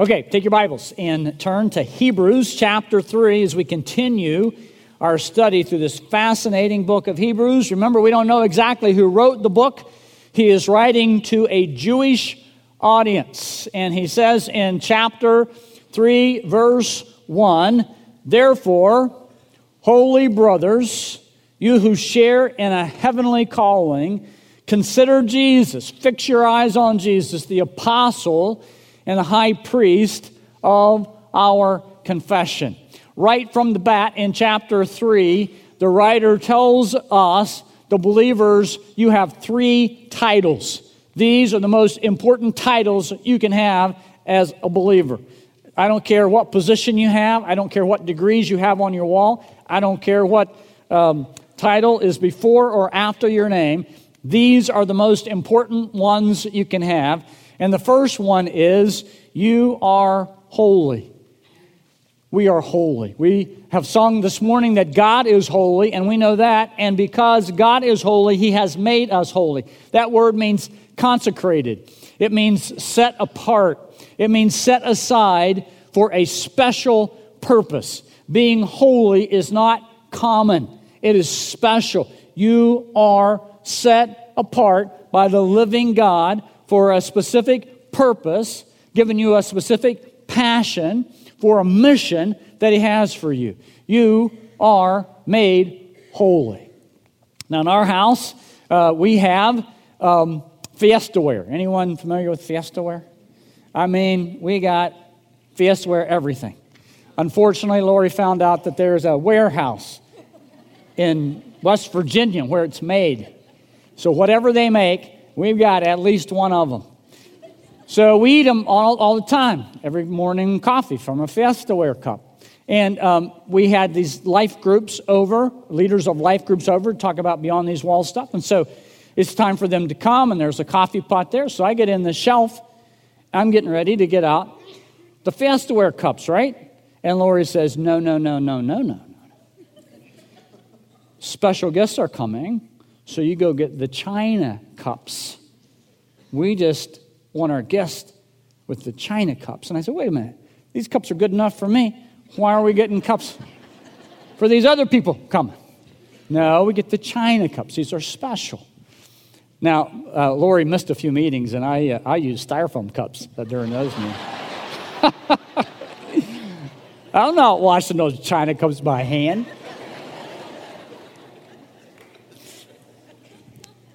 Okay, take your Bibles and turn to Hebrews chapter 3 as we continue our study through this fascinating book of Hebrews. Remember, we don't know exactly who wrote the book. He is writing to a Jewish audience. And he says in chapter 3, verse 1 Therefore, holy brothers, you who share in a heavenly calling, consider Jesus. Fix your eyes on Jesus, the apostle and the high priest of our confession. Right from the bat in chapter 3, the writer tells us, the believers, you have three titles. These are the most important titles you can have as a believer. I don't care what position you have, I don't care what degrees you have on your wall, I don't care what um, title is before or after your name. These are the most important ones you can have. And the first one is you are holy. We are holy. We have sung this morning that God is holy, and we know that. And because God is holy, He has made us holy. That word means consecrated, it means set apart, it means set aside for a special purpose. Being holy is not common, it is special. You are set apart by the living God for a specific purpose, giving you a specific passion for a mission that He has for you. You are made holy. Now, in our house, uh, we have um, Fiestaware. Anyone familiar with fiesta Fiestaware? I mean, we got fiesta Fiestaware everything. Unfortunately, Lori found out that there's a warehouse in West Virginia where it's made. So whatever they make, we've got at least one of them. So we eat them all, all the time, every morning coffee from a Fiestaware cup. And um, we had these life groups over, leaders of life groups over, talk about Beyond These Walls stuff. And so it's time for them to come, and there's a coffee pot there. So I get in the shelf. I'm getting ready to get out the Fiestaware cups, right? And Lori says, No, no, No, no, no, no, no, no. Special guests are coming, so you go get the China cups. We just want our guests with the China cups. And I said, Wait a minute, these cups are good enough for me. Why are we getting cups for these other people coming? No, we get the China cups. These are special. Now, uh, Lori missed a few meetings, and I, uh, I used styrofoam cups during those meetings. I'm not washing those china cups by hand.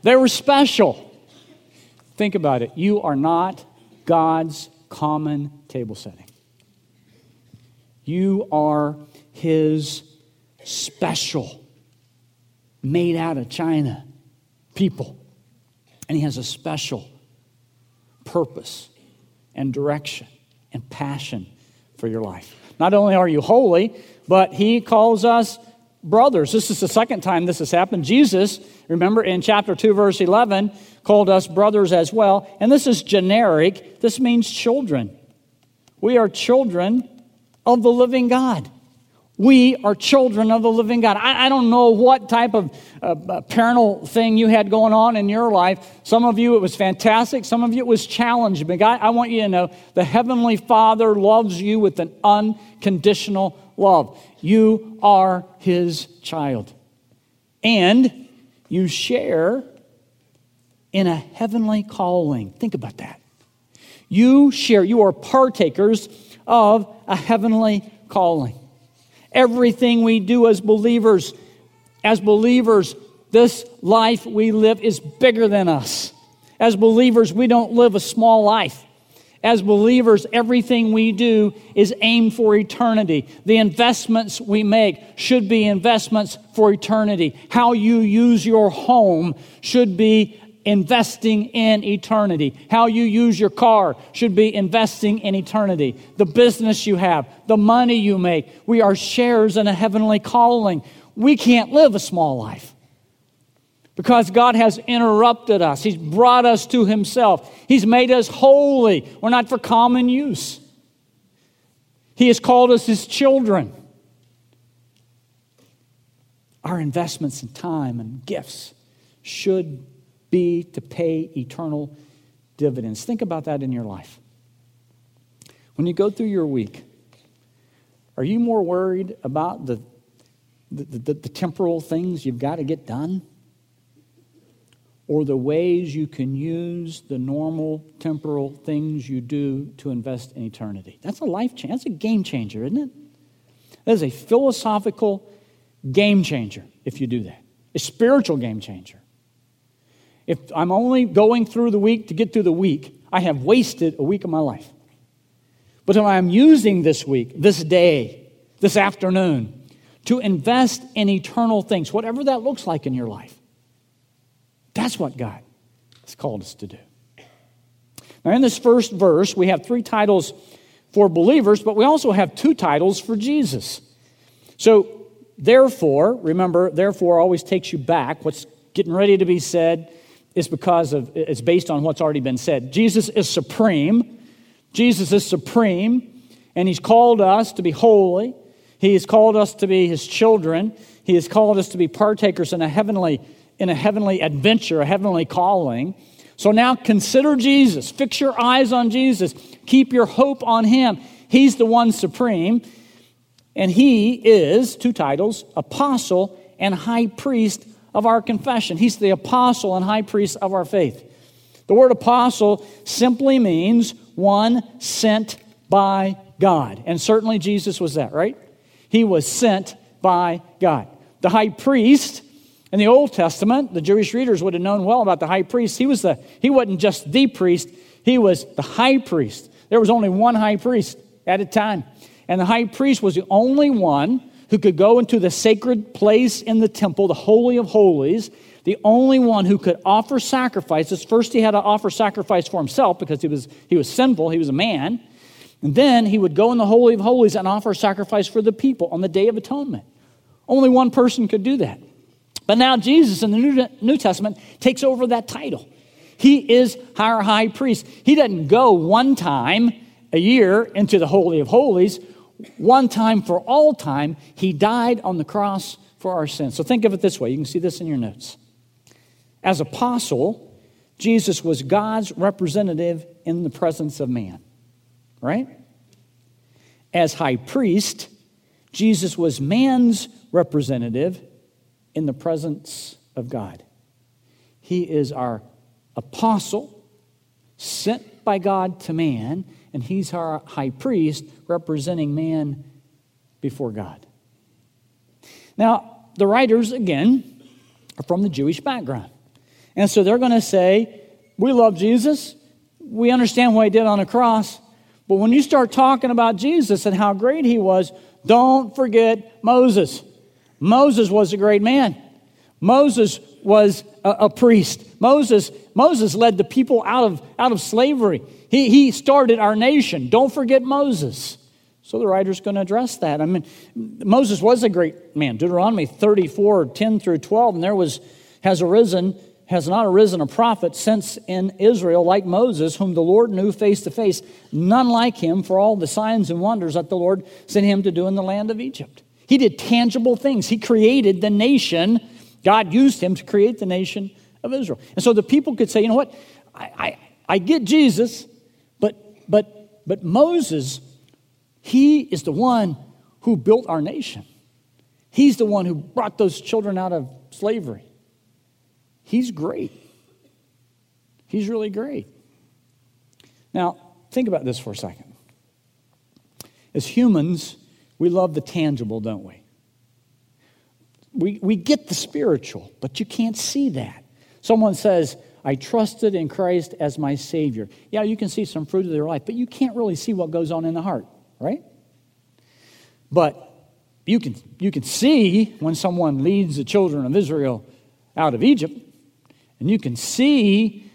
They were special. Think about it. You are not God's common table setting. You are His special, made out of China people. And He has a special purpose and direction and passion for your life. Not only are you holy, but He calls us brothers. This is the second time this has happened. Jesus, remember in chapter 2, verse 11, called us brothers as well. And this is generic, this means children. We are children of the living God. We are children of the living God. I, I don't know what type of uh, uh, parental thing you had going on in your life. Some of you, it was fantastic. Some of you, it was challenging. But I, I want you to know the Heavenly Father loves you with an unconditional love. You are His child. And you share in a heavenly calling. Think about that. You share, you are partakers of a heavenly calling everything we do as believers. As believers, this life we live is bigger than us. As believers, we don't live a small life. As believers, everything we do is aimed for eternity. The investments we make should be investments for eternity. How you use your home should be investing in eternity. How you use your car should be investing in eternity. The business you have, the money you make, we are shares in a heavenly calling. We can't live a small life because God has interrupted us. He's brought us to Himself, He's made us holy. We're not for common use. He has called us His children. Our investments in time and gifts should be to pay eternal dividends. Think about that in your life. When you go through your week, are you more worried about the, the, the, the temporal things you've got to get done? Or the ways you can use the normal temporal things you do to invest in eternity? That's a life change. That's a game changer, isn't it? That is a philosophical game changer if you do that, a spiritual game changer. If I'm only going through the week to get through the week, I have wasted a week of my life. But if I'm using this week, this day, this afternoon, to invest in eternal things, whatever that looks like in your life, that's what God has called us to do. Now, in this first verse, we have three titles for believers, but we also have two titles for Jesus. So, therefore, remember, therefore always takes you back. What's getting ready to be said is because of, it's based on what's already been said. Jesus is supreme. Jesus is supreme, and He's called us to be holy. He has called us to be His children. He has called us to be partakers in a heavenly, in a heavenly adventure, a heavenly calling. So now consider Jesus. Fix your eyes on Jesus. Keep your hope on Him. He's the one supreme. And He is, two titles, apostle and high priest of our confession. He's the apostle and high priest of our faith. The word apostle simply means one sent by God. And certainly Jesus was that, right? He was sent by God. The high priest in the Old Testament, the Jewish readers would have known well about the high priest. He was the he wasn't just the priest, he was the high priest. There was only one high priest at a time. And the high priest was the only one who could go into the sacred place in the temple, the holy of holies, the only one who could offer sacrifices. First, he had to offer sacrifice for himself because he was, he was sinful, he was a man. And then he would go in the Holy of Holies and offer sacrifice for the people on the Day of Atonement. Only one person could do that. But now Jesus in the New, Testament takes over that title. He is our high priest. He doesn't go one time a year into the Holy of Holies, one time for all time. He died on the cross for our sins. So think of it this way. You can see this in your notes. As apostle, Jesus was God's representative in the presence of man, right? As high priest, Jesus was man's representative in the presence of God. He is our apostle sent by God to man, and he's our high priest representing man before God. Now, the writers, again, are from the Jewish background. And so they're going to say, We love Jesus. We understand what he did on the cross. But when you start talking about Jesus and how great he was, don't forget Moses. Moses was a great man. Moses was a, a, priest. Moses, Moses led the people out of, out of slavery. He, he started our nation. Don't forget Moses. So the writer's going to address that. I mean, Moses was a great man. Deuteronomy 34, 10 through 12, and there was, has arisen has not arisen a prophet since in Israel like Moses, whom the Lord knew face to face, none like him for all the signs and wonders that the Lord sent him to do in the land of Egypt. He did tangible things. He created the nation. God used him to create the nation of Israel. And so the people could say, you know what? I, I, I get Jesus, but, but, but Moses, he is the one who built our nation. He's the one who brought those children out of slavery. He's great. He's really great. Now, think about this for a second. As humans, we love the tangible, don't we? We, we get the spiritual, but you can't see that. Someone says, I trusted in Christ as my Savior. Yeah, you can see some fruit of their life, but you can't really see what goes on in the heart, right? But you can, you can see when someone leads the children of Israel out of Egypt, and you can see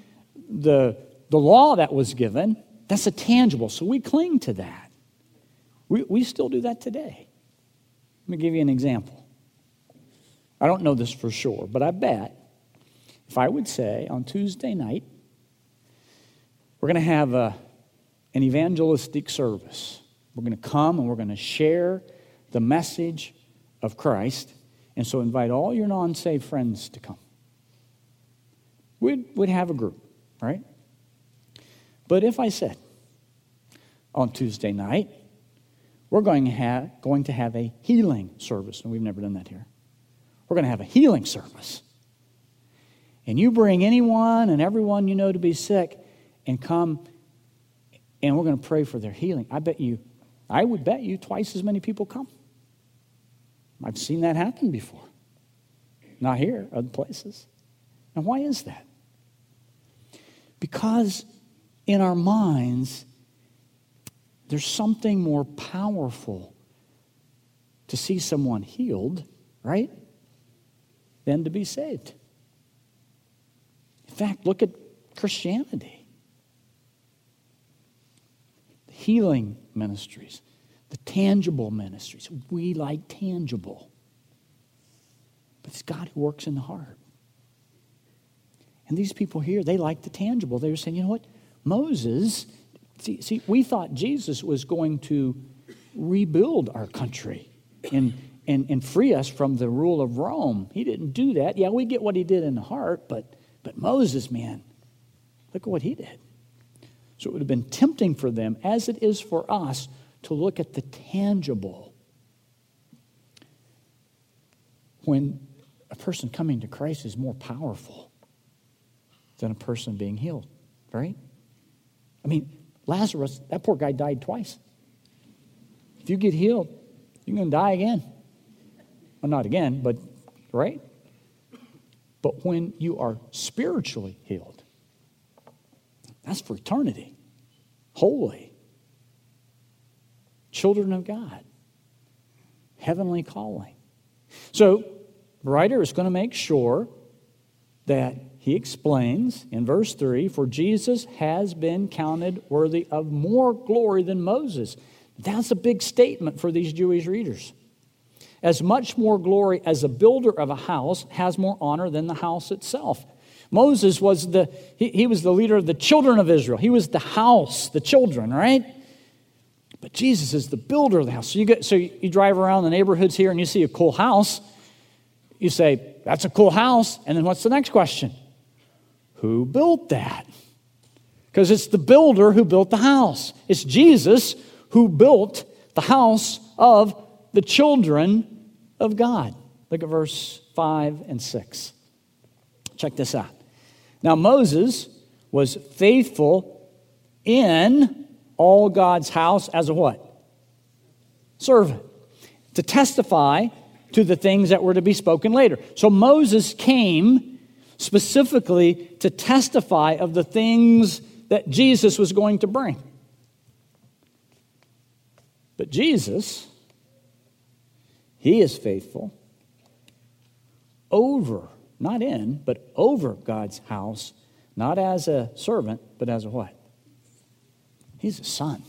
the, the law that was given. That's a tangible. So we cling to that. We, we still do that today. Let me give you an example. I don't know this for sure, but I bet if I would say on Tuesday night, we're going to have a, an evangelistic service. We're going to come and we're going to share the message of Christ. And so invite all your non saved friends to come we'd, we'd have a group, right? But if I said, on Tuesday night, we're going to have, going to have a healing service. And we've never done that here. We're going to have a healing service. And you bring anyone and everyone you know to be sick and come, and we're going to pray for their healing. I bet you, I would bet you twice as many people come. I've seen that happen before. Not here, other places. Now, why is that? Because in our minds, there's something more powerful to see someone healed, right, than to be saved. In fact, look at Christianity. The healing ministries, the tangible ministries. We like tangible. But it's God who works in the heart. And these people here, they like the tangible. They were saying, you know what? Moses, see, see we thought Jesus was going to rebuild our country and, and, and free us from the rule of Rome. He didn't do that. Yeah, we get what he did in the heart, but, but Moses, man, look at what he did. So it would have been tempting for them, as it is for us, to look at the tangible. When a person coming to Christ is more powerful than a person being healed, right? I mean, Lazarus, that poor guy died twice. If you get healed, you're going to die again. Well, not again, but, right? But when you are spiritually healed, that's for eternity. Holy. Children of God. Heavenly calling. So, writer is going to make sure that he explains in verse 3 For Jesus has been counted worthy of more glory than Moses. That's a big statement for these Jewish readers. As much more glory as a builder of a house has more honor than the house itself. Moses was the he, he was the leader of the children of Israel. He was the house, the children, right? But Jesus is the builder of the house. So you get so you drive around the neighborhoods here and you see a cool house you say, That's a cool house. And then what's the next question? Who built that? Because it's the builder who built the house. It's Jesus who built the house of the children of God. Look at verse 5 and 6. Check this out. Now, Moses was faithful in all God's house as a what? Servant. To testify to the things that were to be spoken later. So Moses came specifically to testify of the things that Jesus was going to bring. But Jesus, he is faithful over, not in, but over God's house, not as a servant, but as a what? He's a son.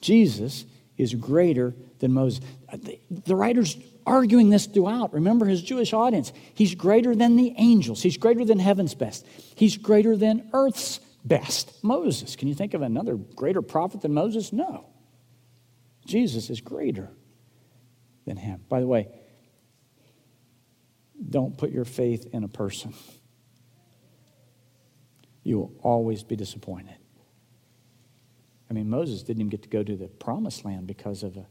Jesus is greater than Moses. The, writers arguing this throughout. Remember his Jewish audience. He's greater than the angels, he's greater than heaven's best, he's greater than earth's best. Moses. Can you think of another greater prophet than Moses? No. Jesus is greater than him. By the way, don't put your faith in a person. You will always be disappointed. I mean, Moses didn't even get to go to the promised land because of a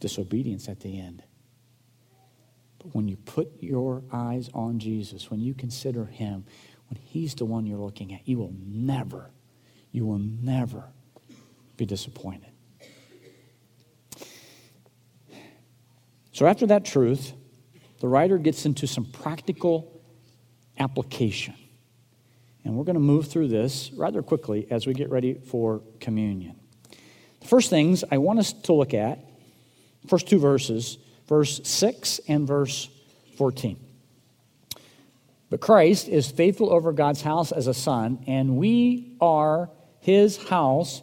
disobedience at the end. But when you put your eyes on Jesus, when you consider him, when he's the one you're looking at, you will never, you will never be disappointed. So, after that truth, the writer gets into some practical application. And we're going to move through this rather quickly as we get ready for communion. The first things I want us to look at, first two verses, verse 6 and verse 14. But Christ is faithful over God's house as a son, and we are his house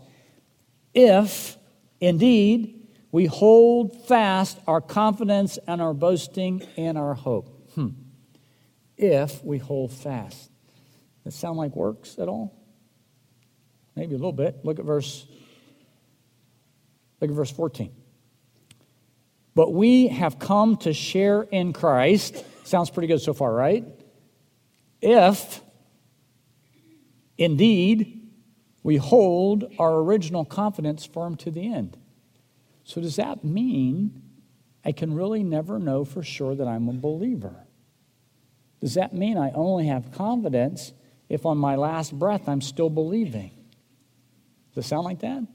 if indeed we hold fast our confidence and our boasting and our hope. Hmm. If we hold fast. Does that sound like works at all? Maybe a little bit. Look at verse look at verse 14. But we have come to share in Christ. Sounds pretty good so far, right? If indeed we hold our original confidence firm to the end. So, does that mean I can really never know for sure that I'm a believer? Does that mean I only have confidence if on my last breath I'm still believing? Does it sound like that?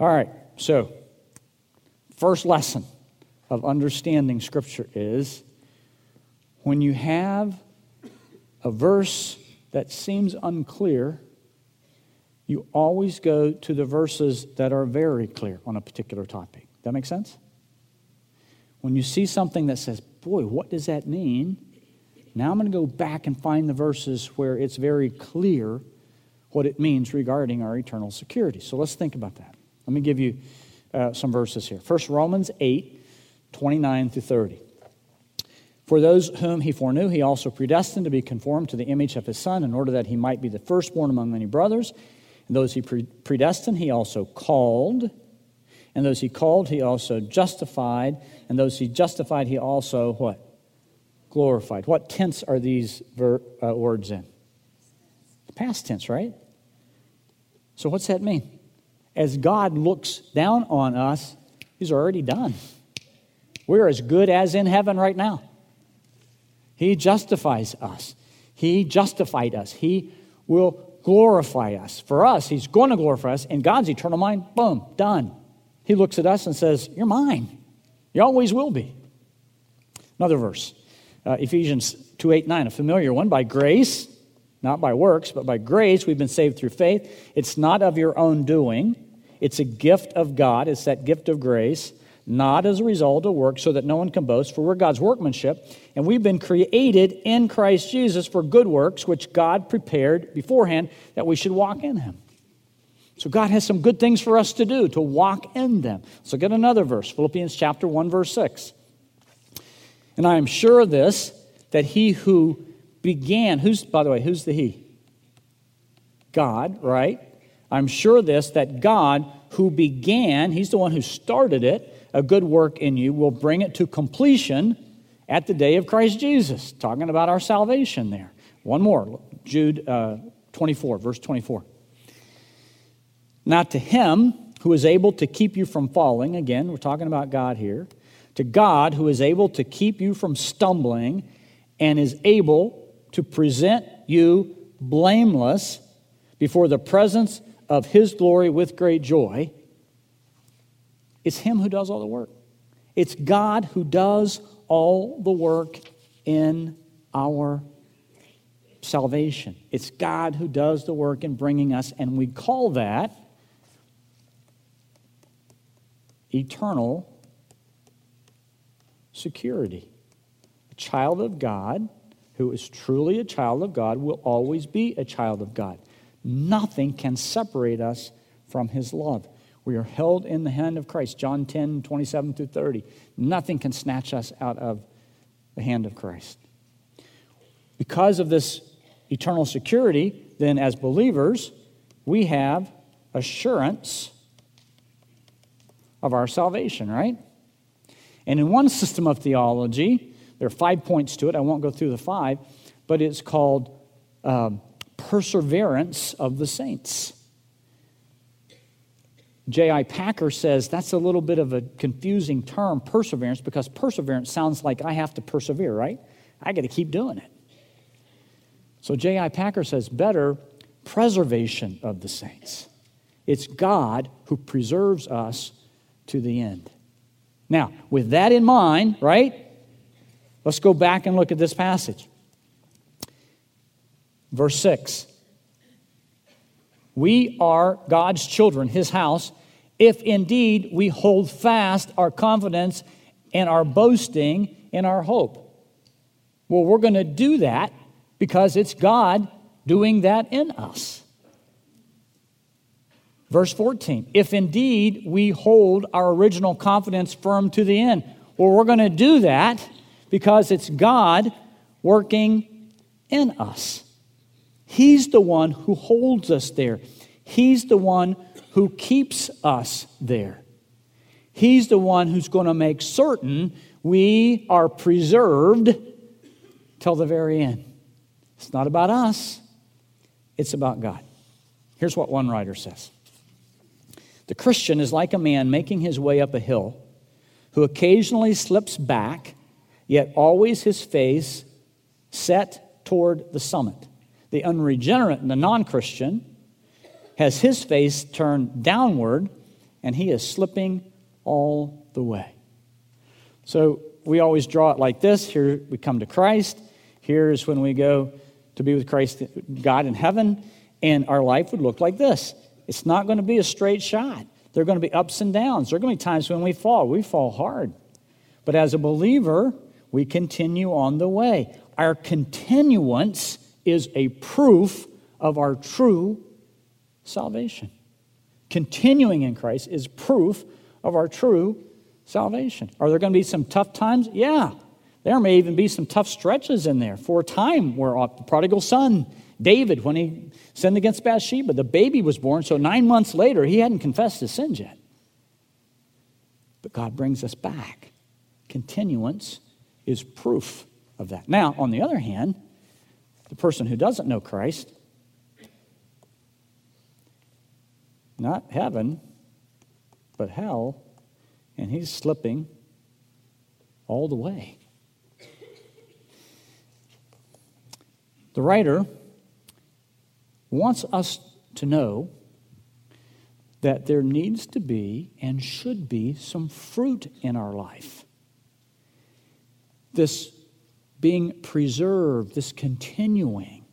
All right, so first lesson of understanding Scripture is when you have a verse that seems unclear, you always go to the verses that are very clear on a particular topic. That makes sense? When you see something that says, boy, what does that mean? Now I'm going to go back and find the verses where it's very clear what it means regarding our eternal security. So let's think about that. Let me give you uh, some verses here. First, Romans 8, 29 through 30. For those whom he foreknew, he also predestined to be conformed to the image of his Son, in order that he might be the firstborn among many brothers. And those he predestined, he also called. And those he called, he also justified. And those he justified, he also what? Glorified. What tense are these ver- uh, words in? Past tense, right? So what's that mean? As God looks down on us, he's already done. We're as good as in heaven right now. He justifies us. He justified us. He will glorify us. For us, He's going to glorify us. In God's eternal mind, boom, done. He looks at us and says, You're mine. You always will be. Another verse, uh, Ephesians 2 8 9, a familiar one. By grace, not by works, but by grace, we've been saved through faith. It's not of your own doing, it's a gift of God. It's that gift of grace not as a result of work, so that no one can boast, for we're God's workmanship, and we've been created in Christ Jesus for good works, which God prepared beforehand that we should walk in Him. So God has some good things for us to do, to walk in them. So get another verse, Philippians chapter 1, verse 6. And I am sure of this, that he who began, who's, by the way, who's the he? God, right? I'm sure this, that God who began, he's the one who started it, a good work in you will bring it to completion at the day of Christ Jesus. Talking about our salvation there. One more, Jude uh, 24, verse 24. Not to him who is able to keep you from falling, again, we're talking about God here, to God who is able to keep you from stumbling and is able to present you blameless before the presence of his glory with great joy. It's Him who does all the work. It's God who does all the work in our salvation. It's God who does the work in bringing us, and we call that eternal security. A child of God who is truly a child of God will always be a child of God. Nothing can separate us from his love. We are held in the hand of Christ. John 10, 27 through 30. Nothing can snatch us out of the hand of Christ. Because of this eternal security, then as believers, we have assurance of our salvation, right? And in one system of theology, there are five points to it. I won't go through the five, but it's called um, perseverance of the saints. J.I. Packer says that's a little bit of a confusing term, perseverance, because perseverance sounds like I have to persevere, right? I got to keep doing it. So J.I. Packer says better preservation of the saints. It's God who preserves us to the end. Now, with that in mind, right? Let's go back and look at this passage. Verse 6. We are God's children, His house, if indeed we hold fast our confidence and our boasting in our hope. Well, we're going to do that because it's God doing that in us. Verse 14, if indeed we hold our original confidence firm to the end. Well, we're going to do that because it's God working in us. He's the one who holds us there. He's the one who keeps us there. He's the one who's going to make certain we are preserved till the very end. It's not about us, it's about God. Here's what one writer says The Christian is like a man making his way up a hill who occasionally slips back, yet always his face set toward the summit. The unregenerate and the non Christian has his face turned downward and he is slipping all the way. So we always draw it like this. Here we come to Christ. Here's when we go to be with Christ, God in heaven, and our life would look like this. It's not going to be a straight shot. There are going to be ups and downs. There are going to be times when we fall. We fall hard. But as a believer, we continue on the way. Our continuance is a proof of our true salvation. Continuing in Christ is proof of our true salvation. Are there going to be some tough times? Yeah. There may even be some tough stretches in there. For a time, where uh, the prodigal son, David, when he sinned against Bathsheba, the baby was born, so nine months later, he hadn't confessed his sins yet. But God brings us back. Continuance is proof of that. Now, on the other hand, the person who doesn't know Christ, not heaven, but hell, and he's slipping all the way. The writer wants us to know that there needs to be and should be some fruit in our life. This being preserved, this continuing,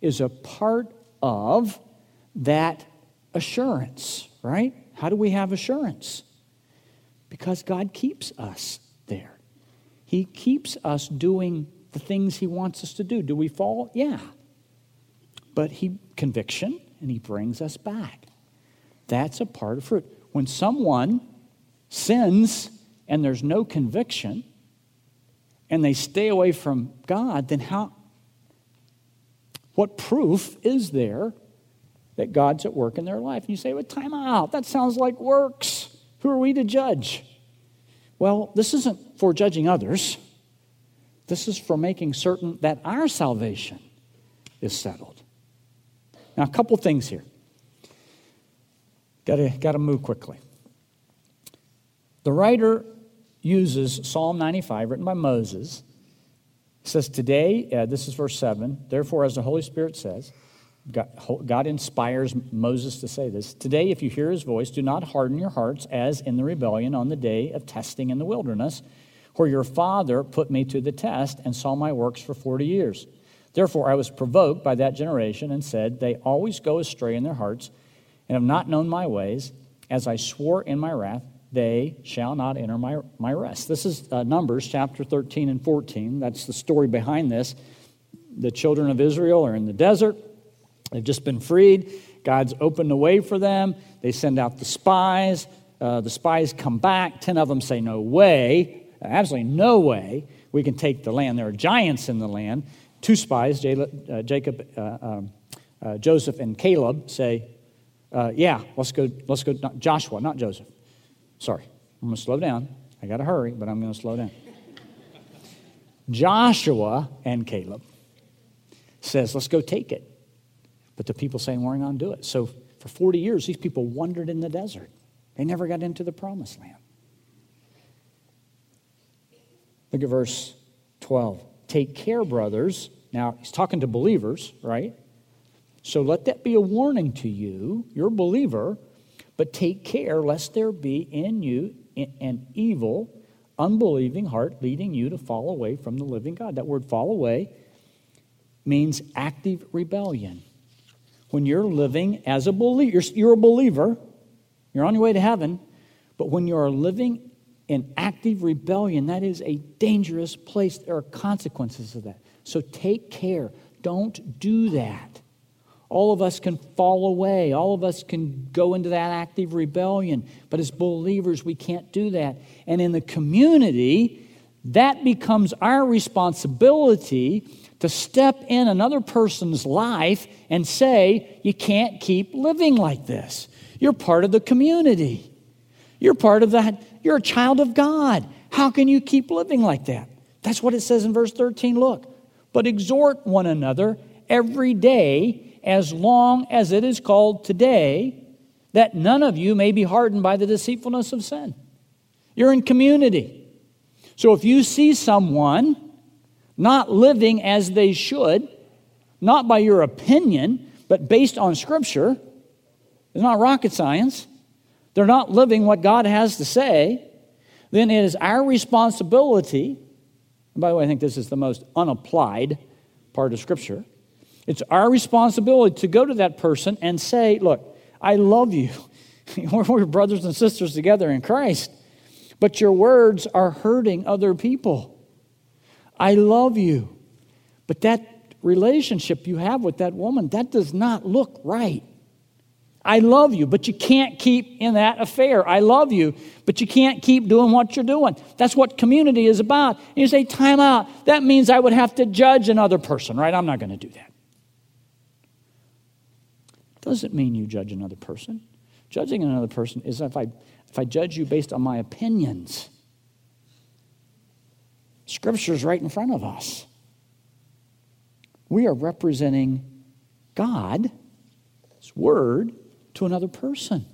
is a part of that assurance, right? How do we have assurance? Because God keeps us there. He keeps us doing the things He wants us to do. Do we fall? Yeah. But He, conviction, and He brings us back. That's a part of fruit. When someone sins and there's no conviction and they stay away from God, then how, what proof is there that God's at work in their life? And you say, well, time out. That sounds like works. Who are we to judge? Well, this isn't for judging others. This is for making certain that our salvation is settled. Now, a couple things here. Got to got to move quickly. The writer uses Psalm 95, written by Moses. says, Today, uh, this is verse 7, therefore, as the Holy Spirit says, God, God inspires Moses to say this Today, if you hear his voice, do not harden your hearts as in the rebellion on the day of testing in the wilderness where your father put me to the test and saw my works for 40 years. Therefore, I was provoked by that generation and said, They always go astray in their hearts and have not known my ways. As I swore in my wrath, they shall not enter my, my rest. This is uh, Numbers chapter 13 and 14. That's the story behind this. The children of Israel are in the desert, they've just been freed. God's opened the way for them. They send out the spies. Uh, the spies come back. Ten of them say, No way absolutely no way we can take the land. There are giants in the land. Two spies, uh, Jacob, uh, um, uh, Joseph, and Caleb, say, uh, "Yeah, let's go. Let's go." Joshua, not Joseph. Sorry, I'm going to slow down. I got to hurry, but I'm going to slow down. Joshua and Caleb says, "Let's go take it," but the people saying, "We're going to do it." So for 40 years, these people wandered in the desert. They never got into the promised land. Look at verse 12. Take care, brothers. Now, he's talking to believers, right? So let that be a warning to you. You're a believer, but take care lest there be in you an evil, unbelieving heart leading you to fall away from the living God. That word fall away means active rebellion. When you're living as a believer, you're, you're a believer, you're on your way to heaven, but when you're living in active rebellion, that is a dangerous place. There are consequences of that. So take care. Don't do that. All of us can fall away. All of us can go into that active rebellion. But as believers, we can't do that. And in the community, that becomes our responsibility to step in another person's life and say, You can't keep living like this. You're part of the community. You're part of that you're a child of God. How can you keep living like that? That's what it says in verse 13. Look, but exhort one another every day as long as it is called today, that none of you may be hardened by the deceitfulness of sin. You're in community. So if you see someone not living as they should, not by your opinion, but based on Scripture, it's not rocket science. They're not living what God has to say. Then it is our responsibility. By the way, I think this is the most unapplied part of Scripture. It's our responsibility to go to that person and say, Look, I love you. We're brothers and sisters together in Christ. But your words are hurting other people. I love you. But that relationship you have with that woman, that does not look right. I love you, but you can't keep in that affair. I love you, but you can't keep doing what you're doing. That's what community is about. And you say, time out. That means I would have to judge another person, right? I'm not going to do that. Doesn't mean you judge another person. Judging another person is if I, if I judge you based on my opinions. Scripture's right in front of us. We are representing God, His Word, to another person.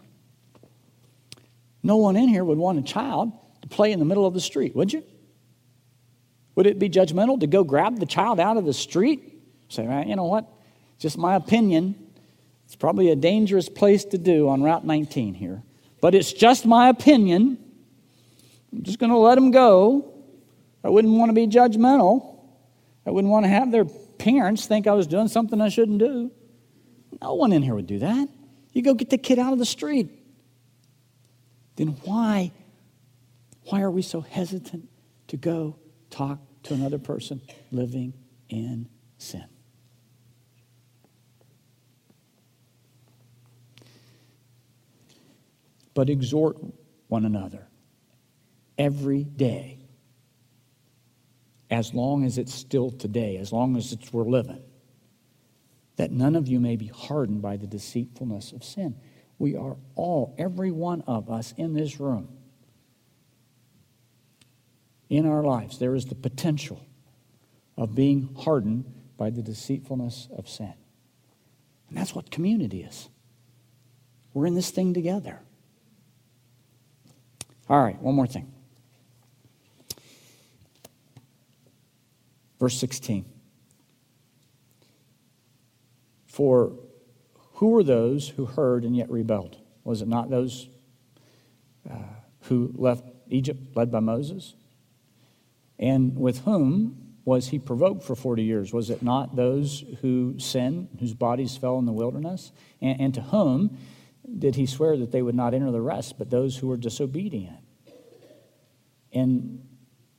No one in here would want a child to play in the middle of the street, would you? Would it be judgmental to go grab the child out of the street? Say, well, you know what? Just my opinion. It's probably a dangerous place to do on Route 19 here, but it's just my opinion. I'm just going to let them go. I wouldn't want to be judgmental. I wouldn't want to have their parents think I was doing something I shouldn't do. No one in here would do that. You go get the kid out of the street. Then why, why are we so hesitant to go talk to another person living in sin? But exhort one another every day, as long as it's still today, as long as it's we're living, that none of you may be hardened by the deceitfulness of sin. We are all, every one of us in this room, in our lives, there is the potential of being hardened by the deceitfulness of sin. And that's what community is. We're in this thing together. All right, one more thing. Verse 16. For who were those who heard and yet rebelled? Was it not those uh, who left Egypt led by Moses? And with whom was he provoked for 40 years? Was it not those who sinned, whose bodies fell in the wilderness? And, and to whom did he swear that they would not enter the rest, but those who were disobedient? And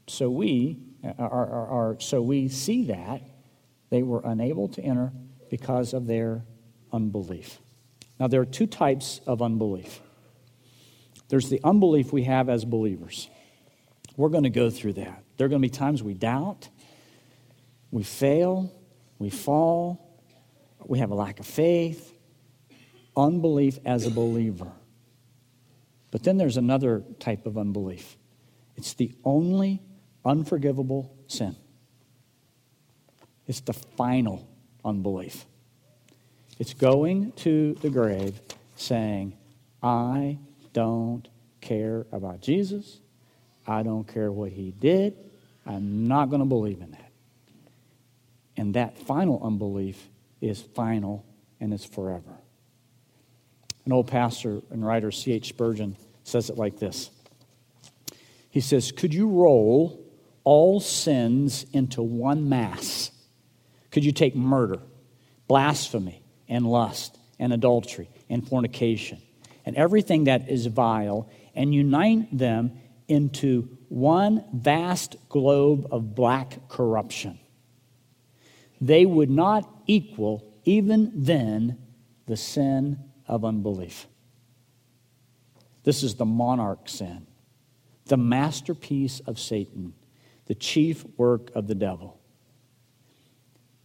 so we uh, are, are, are, so we see that they were unable to enter because of their unbelief. Now there are two types of unbelief. There's the unbelief we have as believers. We're going to go through that. There are going to be times we doubt, we fail, we fall, we have a lack of faith, unbelief as a believer. But then there's another type of unbelief. It's the only unforgivable sin. It's the final unbelief. It's going to the grave saying, I don't care about Jesus. I don't care what he did. I'm not going to believe in that. And that final unbelief is final and it's forever. An old pastor and writer, C.H. Spurgeon, says it like this He says, Could you roll all sins into one mass? Could you take murder, blasphemy, and lust, and adultery, and fornication, and everything that is vile, and unite them into one vast globe of black corruption? They would not equal, even then, the sin of unbelief. This is the monarch sin, the masterpiece of Satan, the chief work of the devil.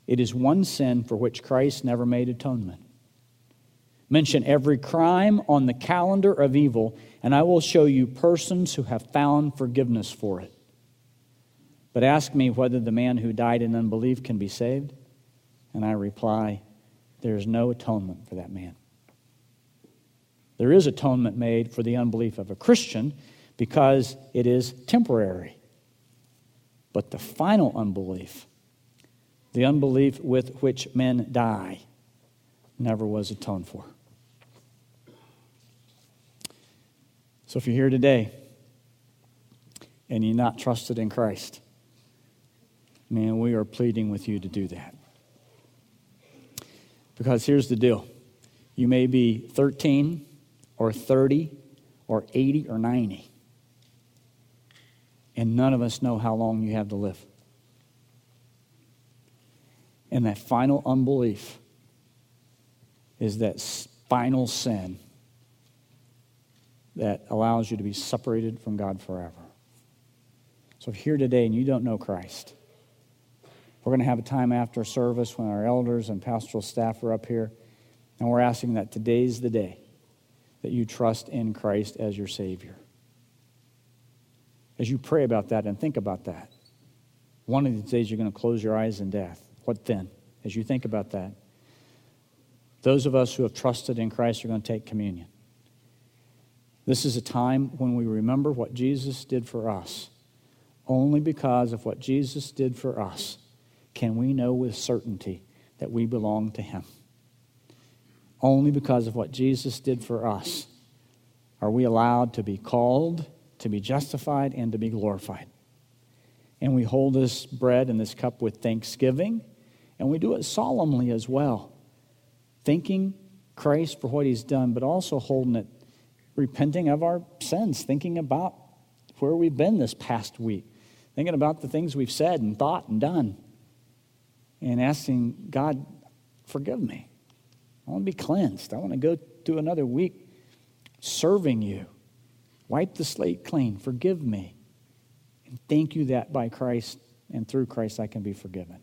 It is one sin for which Christ never made atonement. Mention every crime on the calendar of evil, and I will show you persons who have found forgiveness for it. But ask me whether the man who died in unbelief can be saved? And I reply, there is no atonement for that man. There is atonement made for the unbelief of a Christian because it is temporary. But the final unbelief, the unbelief with which men die, never was atoned for. So if you're here today and you're not trusted in Christ, man, we are pleading with you to do that. Because here's the deal you may be 13 or 30 or 80 or 90, and none of us know how long you have to live. And that final unbelief is that final sin that allows you to be separated from God forever. So if you're here today and you don't know Christ, we're going to have a time after service when our elders and pastoral staff are up here, and we're asking that today's the day that you trust in Christ as your Savior. As you pray about that and think about that, one of these days you're going to close your eyes in death. What then? As you think about that, those of us who have trusted in Christ are going to take communion. This is a time when we remember what Jesus did for us. Only because of what Jesus did for us can we know with certainty that we belong to Him. Only because of what Jesus did for us are we allowed to be called, to be justified, and to be glorified. And we hold this bread and this cup with thanksgiving, and we do it solemnly as well, thanking Christ for what He's done, but also holding it, repenting of our sins, thinking about where we've been this past week, thinking about the things we've said and thought and done and asking God, forgive me. I want to be cleansed. I want to go through another week serving you. Wipe the slate clean. Forgive me. And thank you that by Christ and through Christ I can be forgiven.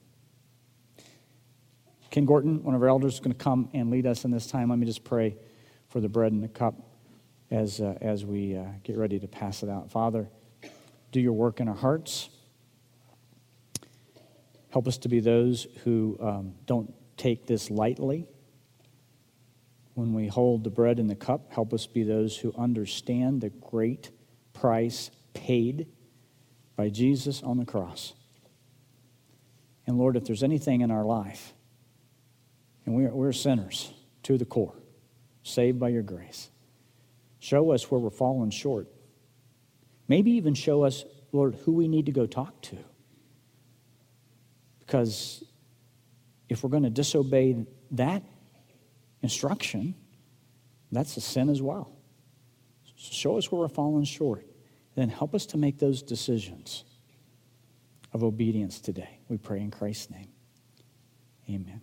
Ken Gorton, one of our elders, is going to come and lead us in this time. Let me just pray for the bread and the cup as, uh, as we uh, get ready to pass it out. Father, do your work in our hearts. Help us to be those who um, don't take this lightly. When we hold the bread and the cup, help us be those who understand the great price paid by Jesus on the cross. And Lord, if there's anything in our life, and we're, we're sinners to the core, saved by your grace, show us where we're falling short. Maybe even show us, Lord, who we need to go talk to. Because if we're going to disobey that instruction, that's a sin as well. Show us where we're falling short. Then help us to make those decisions of obedience today. We pray in Christ's name. Amen.